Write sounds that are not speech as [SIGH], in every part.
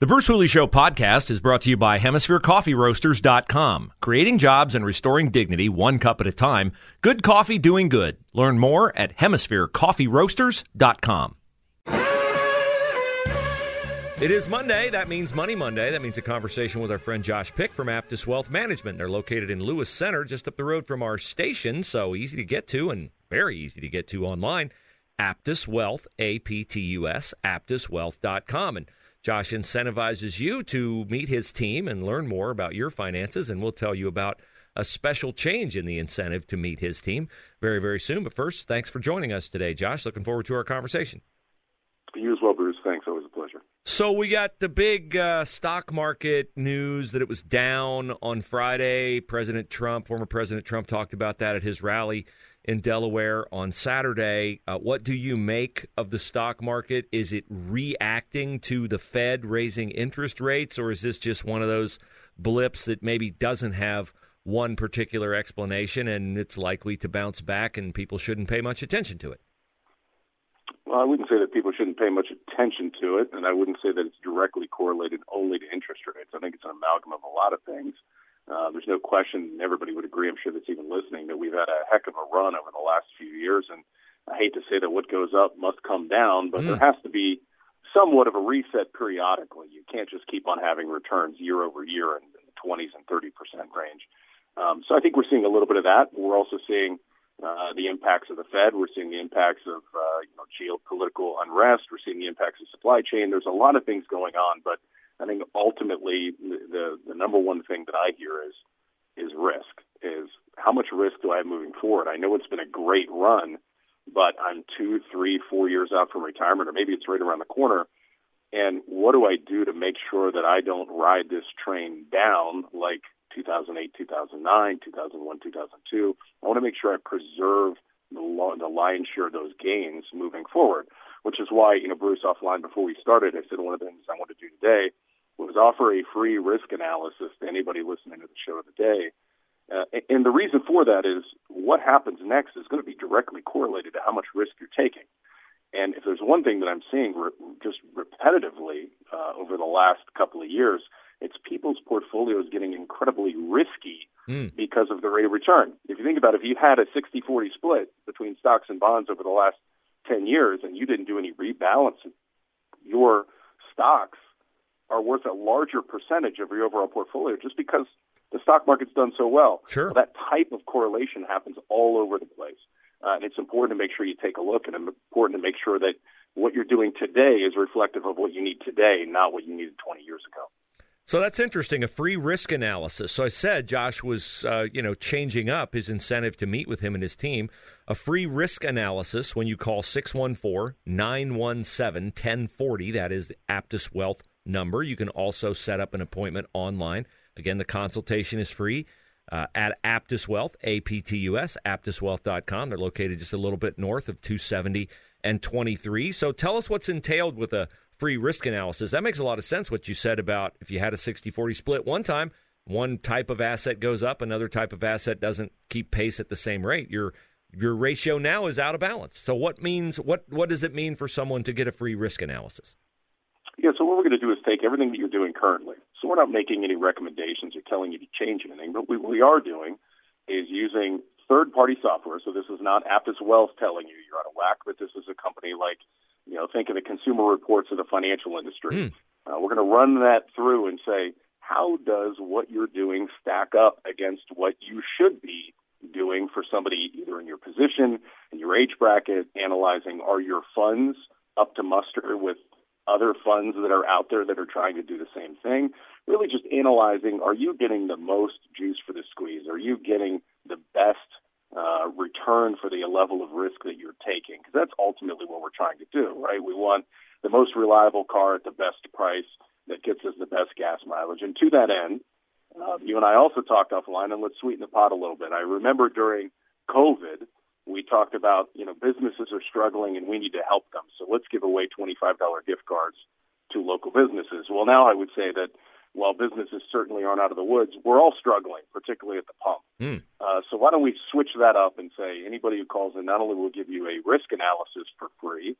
The Bruce Hooley Show podcast is brought to you by HemisphereCoffeeRoasters.com. Creating jobs and restoring dignity one cup at a time. Good coffee doing good. Learn more at HemisphereCoffeeRoasters.com. It is Monday. That means Money Monday. That means a conversation with our friend Josh Pick from Aptus Wealth Management. They're located in Lewis Center, just up the road from our station, so easy to get to and very easy to get to online. Aptus Wealth, A P T U S, AptusWealth.com. And Josh incentivizes you to meet his team and learn more about your finances, and we'll tell you about a special change in the incentive to meet his team very, very soon. But first, thanks for joining us today, Josh. Looking forward to our conversation. You as well, Bruce. Thanks. Always a pleasure. So we got the big uh, stock market news that it was down on Friday. President Trump, former President Trump, talked about that at his rally in Delaware on Saturday. Uh, what do you make of the stock market? Is it reacting to the Fed raising interest rates, or is this just one of those blips that maybe doesn't have one particular explanation and it's likely to bounce back and people shouldn't pay much attention to it? Well, I wouldn't say that people shouldn't pay much attention to it, and I wouldn't say that it's directly correlated only to interest rates. I think it's an amalgam of a lot of things. Uh, there's no question, and everybody would agree, I'm sure that's even listening, that we've had a heck of a run over the last few years. And I hate to say that what goes up must come down, but mm. there has to be somewhat of a reset periodically. You can't just keep on having returns year over year in the 20s and 30% range. Um, so I think we're seeing a little bit of that. We're also seeing uh, the impacts of the Fed. We're seeing the impacts of uh, you know, geopolitical unrest. We're seeing the impacts of supply chain. There's a lot of things going on, but I think ultimately the, the, number one thing that I hear is is risk. Is how much risk do I have moving forward? I know it's been a great run, but I'm two, three, four years out from retirement, or maybe it's right around the corner. And what do I do to make sure that I don't ride this train down like 2008, 2009, 2001, 2002? I want to make sure I preserve the, the lion's share of those gains moving forward, which is why, you know, Bruce offline before we started, I said one of the things I want to do today was offer a free risk analysis to anybody listening to the show today. Uh, and the reason for that is what happens next is going to be directly correlated to how much risk you're taking. And if there's one thing that I'm seeing re- just repetitively uh, over the last couple of years, it's people's portfolios getting incredibly risky mm. because of the rate of return. If you think about it, if you had a 60-40 split between stocks and bonds over the last 10 years and you didn't do any rebalancing, your stocks are worth a larger percentage of your overall portfolio just because the stock market's done so well. Sure. That type of correlation happens all over the place. Uh, and it's important to make sure you take a look and it's important to make sure that what you're doing today is reflective of what you need today, not what you needed 20 years ago. So that's interesting. A free risk analysis. So I said Josh was, uh, you know, changing up his incentive to meet with him and his team. A free risk analysis when you call 614 917 1040. That is the Aptus Wealth number. You can also set up an appointment online. Again, the consultation is free uh, at Aptus Wealth, A P T U S, aptuswealth.com. They're located just a little bit north of 270 and 23. So tell us what's entailed with a free risk analysis. That makes a lot of sense what you said about if you had a 60 40 split one time, one type of asset goes up, another type of asset doesn't keep pace at the same rate. Your your ratio now is out of balance. So what means what what does it mean for someone to get a free risk analysis? Yeah, so what we're going to do is take everything that you're doing currently. So we're not making any recommendations or telling you to change anything, but what we are doing is using third-party software. So this is not Aptus Wealth telling you you're out of whack, but this is a company like, you know, think of the consumer reports of the financial industry. Mm. Uh, we're going to run that through and say, how does what you're doing stack up against what you should be doing for somebody either in your position, in your age bracket, analyzing are your funds up to muster with other funds that are out there that are trying to do the same thing. Really just analyzing are you getting the most juice for the squeeze? Are you getting the best uh, return for the level of risk that you're taking? Because that's ultimately what we're trying to do, right? We want the most reliable car at the best price. that gets us the best gas mileage. And to that end, uh, you and I also talked offline, and let's sweeten the pot a little bit. I remember during COVID, we talked about you know businesses are struggling and we need to help them. So let's give away $25 gift cards to local businesses. Well, now I would say that while businesses certainly aren't out of the woods, we're all struggling, particularly at the pump. Mm. Uh, so why don't we switch that up and say anybody who calls in, not only will give you a risk analysis for free,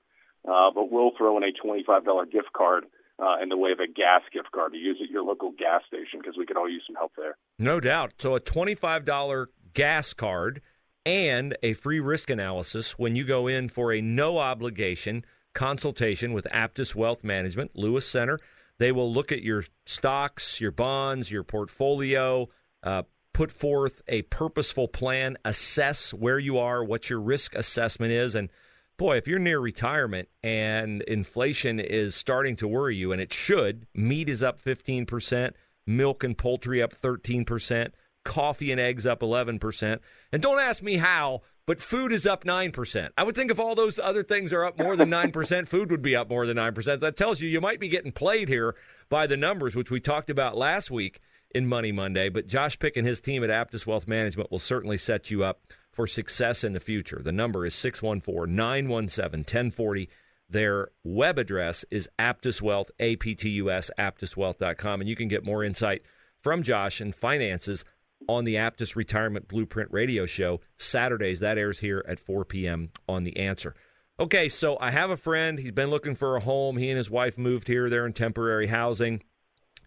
uh, but we'll throw in a $25 gift card uh, in the way of a gas gift card to use at your local gas station because we could all use some help there. No doubt. So a $25 gas card and a free risk analysis when you go in for a no obligation consultation with Aptus Wealth Management, Lewis Center. They will look at your stocks, your bonds, your portfolio, uh, put forth a purposeful plan, assess where you are, what your risk assessment is, and boy, if you're near retirement and inflation is starting to worry you, and it should, meat is up 15%, milk and poultry up 13%, coffee and eggs up 11%. And don't ask me how, but food is up 9%. I would think if all those other things are up more than [LAUGHS] 9%, food would be up more than 9%. That tells you you might be getting played here by the numbers, which we talked about last week in Money Monday. But Josh Pick and his team at Aptus Wealth Management will certainly set you up for success in the future. The number is 614 917 1040. Their web address is Aptus Wealth, A P T U S, aptuswealth.com. And you can get more insight from Josh and finances on the Aptus Retirement Blueprint radio show Saturdays. That airs here at 4 p.m. on The Answer. Okay, so I have a friend. He's been looking for a home. He and his wife moved here. They're in temporary housing.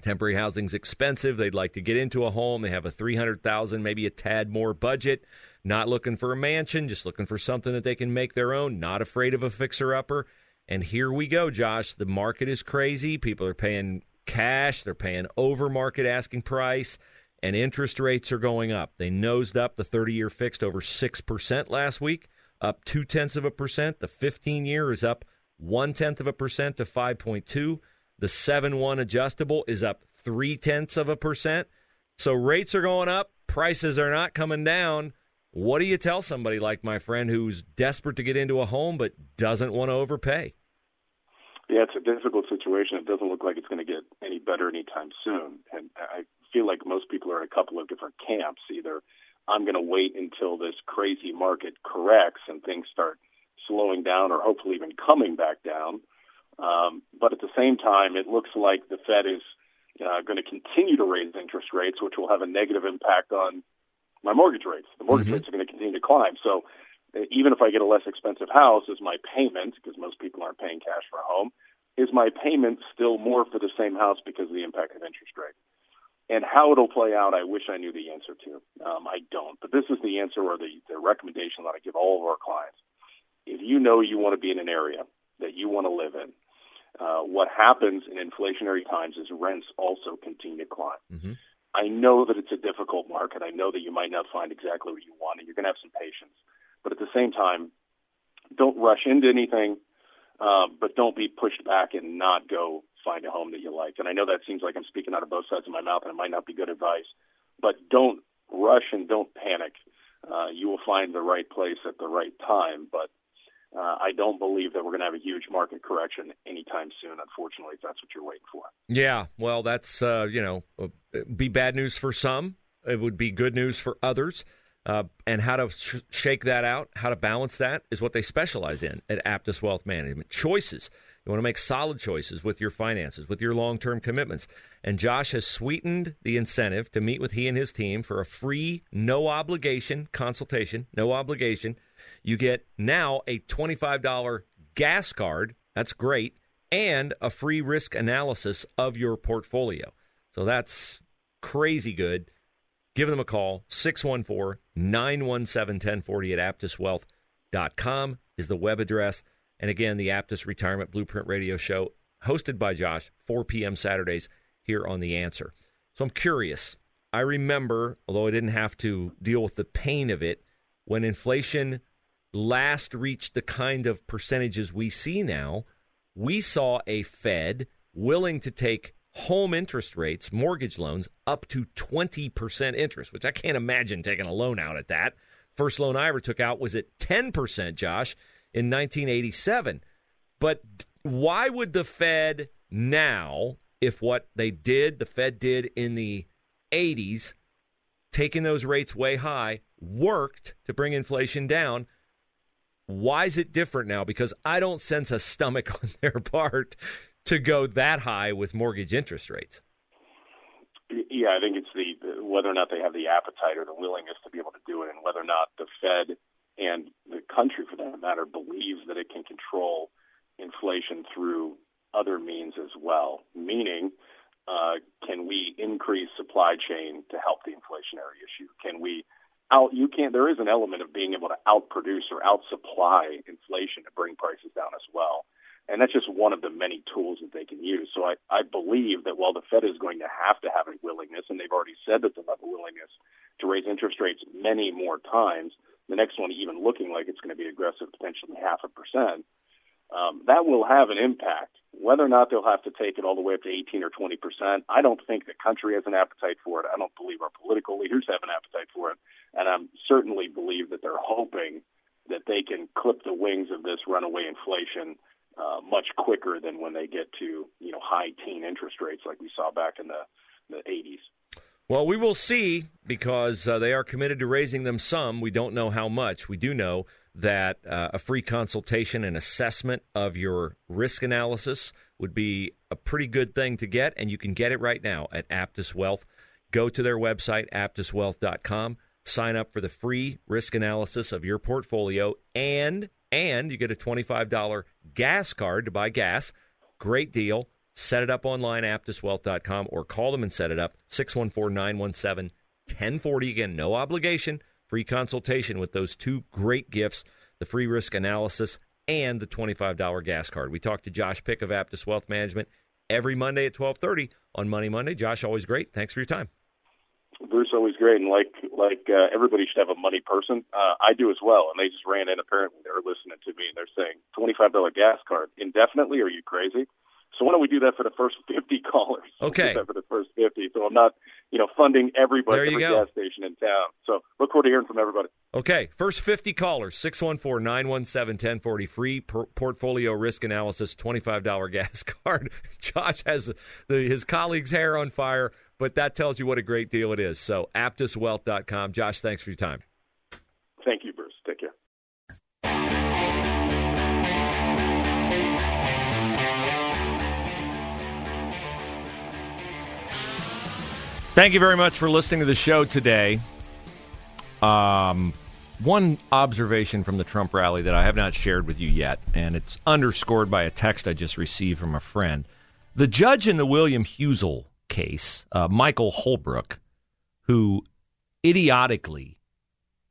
Temporary housing's expensive. They'd like to get into a home. They have a 300,000, maybe a tad more budget. Not looking for a mansion, just looking for something that they can make their own. Not afraid of a fixer upper. And here we go, Josh. The market is crazy. People are paying cash. They're paying over market asking price and interest rates are going up. They nosed up the 30 year fixed over 6% last week, up two tenths of a percent. The 15 year is up one tenth of a percent to 5.2. The 7 1 adjustable is up three tenths of a percent. So rates are going up, prices are not coming down. What do you tell somebody like my friend who's desperate to get into a home but doesn't want to overpay? Yeah, it's a difficult situation. It doesn't look like it's going to get any better anytime soon. And I feel like most people are in a couple of different camps. Either I'm going to wait until this crazy market corrects and things start slowing down or hopefully even coming back down. Um, but at the same time, it looks like the Fed is uh, going to continue to raise interest rates, which will have a negative impact on my mortgage rates. The mortgage mm-hmm. rates are going to continue to climb. So uh, even if I get a less expensive house, is my payment, because most people aren't paying cash for a home, is my payment still more for the same house because of the impact of interest rates? And how it'll play out, I wish I knew the answer to. Um, I don't. But this is the answer or the, the recommendation that I give all of our clients. If you know you want to be in an area that you want to live in, uh, what happens in inflationary times is rents also continue to climb. Mm-hmm. I know that it's a difficult market. I know that you might not find exactly what you want, and you're going to have some patience. But at the same time, don't rush into anything, uh, but don't be pushed back and not go find a home that you like. And I know that seems like I'm speaking out of both sides of my mouth, and it might not be good advice, but don't rush and don't panic. Uh, you will find the right place at the right time, but uh, I don't believe that we're going to have a huge market correction anytime soon. Unfortunately, if that's what you're waiting for. Yeah, well, that's uh, you know, uh, be bad news for some. It would be good news for others. Uh, and how to sh- shake that out, how to balance that, is what they specialize in at Aptus Wealth Management. Choices. You want to make solid choices with your finances, with your long term commitments. And Josh has sweetened the incentive to meet with he and his team for a free, no obligation consultation. No obligation. You get now a $25 gas card. That's great. And a free risk analysis of your portfolio. So that's crazy good. Give them a call, 614 917 1040 at aptuswealth.com is the web address. And again, the Aptus Retirement Blueprint Radio Show, hosted by Josh, 4 p.m. Saturdays here on The Answer. So I'm curious. I remember, although I didn't have to deal with the pain of it, when inflation last reached the kind of percentages we see now, we saw a Fed willing to take home interest rates, mortgage loans, up to 20% interest, which I can't imagine taking a loan out at that. First loan I ever took out was at 10%, Josh in 1987. But why would the Fed now if what they did, the Fed did in the 80s, taking those rates way high, worked to bring inflation down. Why is it different now? Because I don't sense a stomach [LAUGHS] on their part to go that high with mortgage interest rates. Yeah, I think it's the whether or not they have the appetite or the willingness to be able to do it, and whether or not the Fed and the country, for that matter, believes that it can control inflation through other means as well. Meaning, uh, can we increase supply chain to help the inflationary issue? Can we out? You can't. There is an element of being able to outproduce or outsupply inflation to bring prices down as well. And that's just one of the many tools that they can use. So I, I believe that while the Fed is going to have to have a willingness, and they've already said that they'll have a willingness to raise interest rates many more times, the next one even looking like it's going to be aggressive, potentially half a percent, um, that will have an impact. Whether or not they'll have to take it all the way up to 18 or 20 percent, I don't think the country has an appetite for it. I don't believe our political leaders have an appetite for it, and I certainly believe that they're hoping that they can clip the wings of this runaway inflation uh, much quicker than when they get to you know high teen interest rates like we saw back in the the 80s. Well, we will see because uh, they are committed to raising them some. We don't know how much. We do know that uh, a free consultation and assessment of your risk analysis would be a pretty good thing to get, and you can get it right now at Aptus Wealth. Go to their website, aptuswealth.com, sign up for the free risk analysis of your portfolio, and and you get a $25 gas card to buy gas. Great deal. Set it up online, at aptuswealth.com, or call them and set it up, 614 917 1040. Again, no obligation, free consultation with those two great gifts the free risk analysis and the $25 gas card. We talked to Josh Pick of Aptus Wealth Management every Monday at 1230 on Money Monday. Josh, always great. Thanks for your time. Bruce always great, and like like uh, everybody should have a money person. Uh, I do as well, and they just ran in. Apparently, they were listening to me, and they're saying twenty five dollar gas card indefinitely. Are you crazy? So why don't we do that for the first [LAUGHS] 50 callers? Okay. For the first 50. So I'm not, you know, funding everybody, there you every go. gas station in town. So look forward to hearing from everybody. Okay. First 50 callers, 614 917 1040. Free per- portfolio risk analysis, $25 [LAUGHS] gas card. Josh has the, his colleagues' hair on fire, but that tells you what a great deal it is. So aptuswealth.com. Josh, thanks for your time. Thank you, Bruce. Thank you very much for listening to the show today. Um, one observation from the Trump rally that I have not shared with you yet, and it's underscored by a text I just received from a friend. The judge in the William Husel case, uh, Michael Holbrook, who idiotically,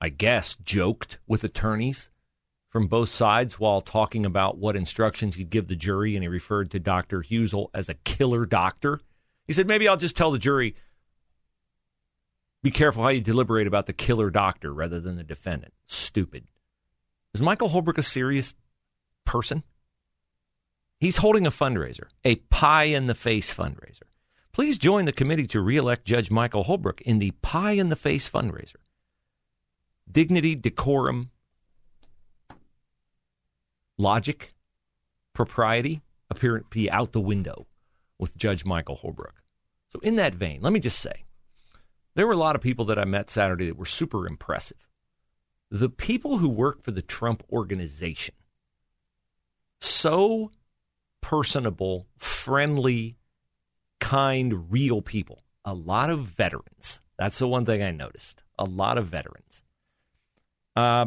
I guess, joked with attorneys from both sides while talking about what instructions he'd give the jury, and he referred to Dr. Husel as a killer doctor. He said, maybe I'll just tell the jury be careful how you deliberate about the killer doctor rather than the defendant. Stupid. Is Michael Holbrook a serious person? He's holding a fundraiser, a pie in the face fundraiser. Please join the committee to reelect Judge Michael Holbrook in the pie in the face fundraiser. Dignity, decorum, logic, propriety appear be out the window with Judge Michael Holbrook. So, in that vein, let me just say there were a lot of people that I met Saturday that were super impressive. The people who work for the Trump organization, so personable, friendly, kind, real people. A lot of veterans. That's the one thing I noticed. A lot of veterans. Uh,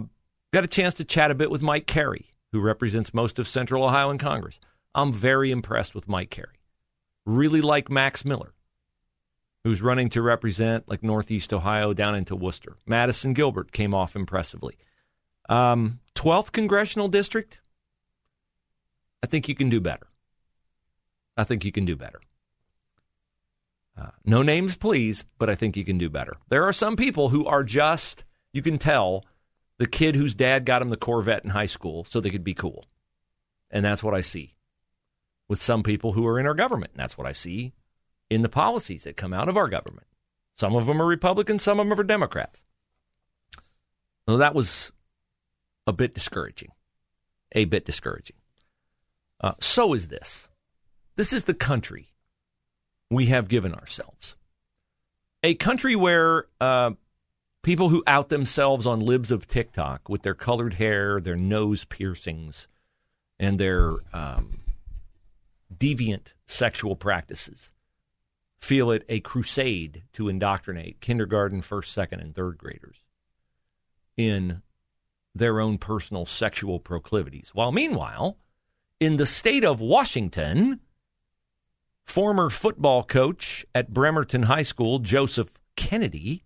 got a chance to chat a bit with Mike Carey, who represents most of Central Ohio in Congress. I'm very impressed with Mike Carey. Really like Max Miller who's running to represent like Northeast Ohio down into Wooster. Madison Gilbert came off impressively. Um, 12th congressional district. I think you can do better. I think you can do better. Uh, no names, please, but I think you can do better. There are some people who are just, you can tell, the kid whose dad got him the Corvette in high school so they could be cool. And that's what I see with some people who are in our government. And that's what I see in the policies that come out of our government. Some of them are Republicans, some of them are Democrats. Well, that was a bit discouraging. A bit discouraging. Uh, so is this. This is the country we have given ourselves. A country where uh, people who out themselves on libs of TikTok with their colored hair, their nose piercings, and their um, deviant sexual practices feel it a crusade to indoctrinate kindergarten, first, second, and third graders in their own personal sexual proclivities. While meanwhile, in the state of Washington, former football coach at Bremerton High School, Joseph Kennedy,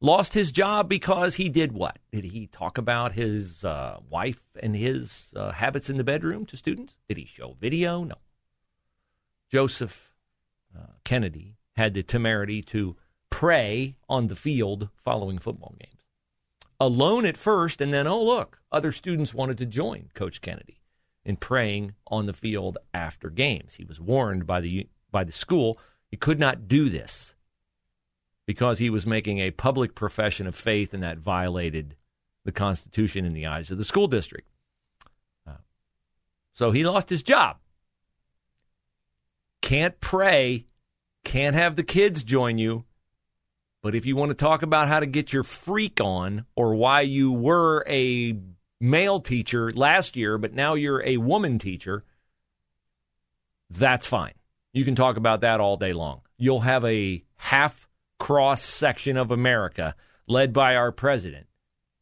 lost his job because he did what? Did he talk about his uh, wife and his uh, habits in the bedroom to students? Did he show video? No. Joseph uh, Kennedy had the temerity to pray on the field following football games. Alone at first, and then, oh, look, other students wanted to join Coach Kennedy in praying on the field after games. He was warned by the, by the school he could not do this because he was making a public profession of faith and that violated the Constitution in the eyes of the school district. Uh, so he lost his job. Can't pray, can't have the kids join you. But if you want to talk about how to get your freak on or why you were a male teacher last year, but now you're a woman teacher, that's fine. You can talk about that all day long. You'll have a half cross section of America, led by our president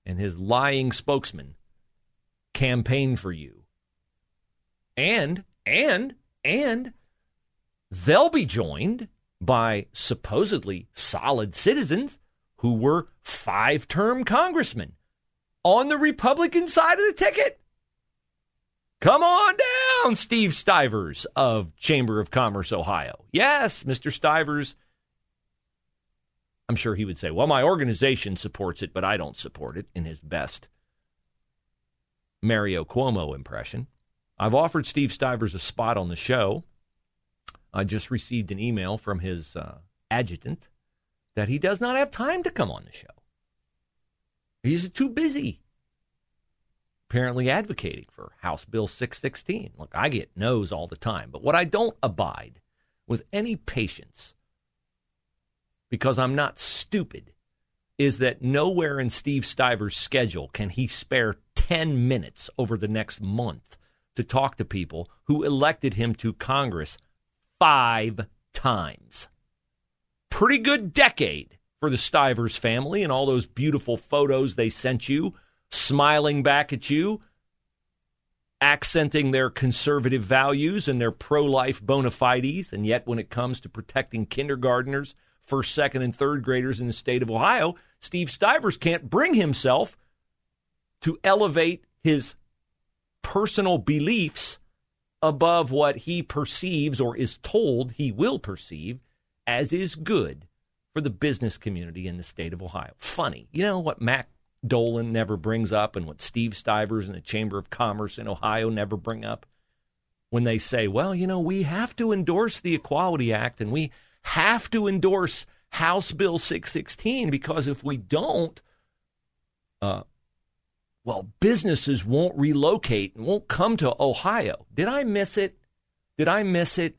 and his lying spokesman, campaign for you. And, and, and they'll be joined by supposedly solid citizens who were five term congressmen on the Republican side of the ticket. Come on down, Steve Stivers of Chamber of Commerce, Ohio. Yes, Mr. Stivers I'm sure he would say, well, my organization supports it, but I don't support it in his best Mario Cuomo impression. I've offered Steve Stivers a spot on the show. I just received an email from his uh, adjutant that he does not have time to come on the show. He's too busy. Apparently advocating for House Bill 616. Look, I get no's all the time, but what I don't abide with any patience because I'm not stupid, is that nowhere in Steve Stivers' schedule can he spare 10 minutes over the next month to talk to people who elected him to Congress five times. Pretty good decade for the Stivers family and all those beautiful photos they sent you, smiling back at you, accenting their conservative values and their pro life bona fides. And yet, when it comes to protecting kindergarteners first, second, and third graders in the state of Ohio, Steve Stivers can't bring himself to elevate his personal beliefs above what he perceives or is told he will perceive as is good for the business community in the state of Ohio. Funny. You know what Matt Dolan never brings up and what Steve Stivers and the Chamber of Commerce in Ohio never bring up? When they say, well, you know, we have to endorse the Equality Act and we have to endorse House Bill 616 because if we don't, uh, well, businesses won't relocate and won't come to Ohio. Did I miss it? Did I miss it?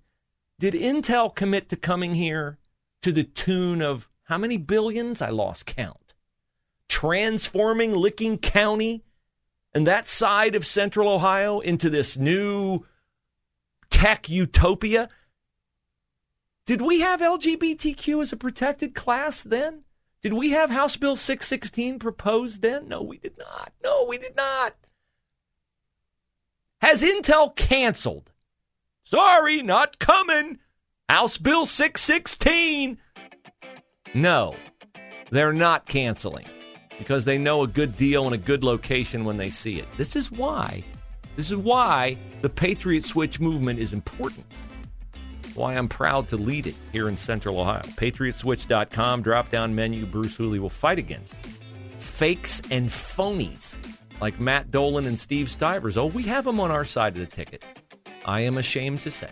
Did Intel commit to coming here to the tune of how many billions? I lost count. Transforming Licking County and that side of central Ohio into this new tech utopia. Did we have LGBTQ as a protected class then? Did we have House Bill 616 proposed then? No, we did not. No, we did not. Has Intel canceled? Sorry, not coming. House Bill 616. No, they're not canceling because they know a good deal and a good location when they see it. This is why. This is why the Patriot Switch movement is important why I'm proud to lead it here in Central Ohio. PatriotSwitch.com, drop down menu. Bruce Hooley will fight against fakes and phonies like Matt Dolan and Steve Stivers. Oh, we have them on our side of the ticket. I am ashamed to say.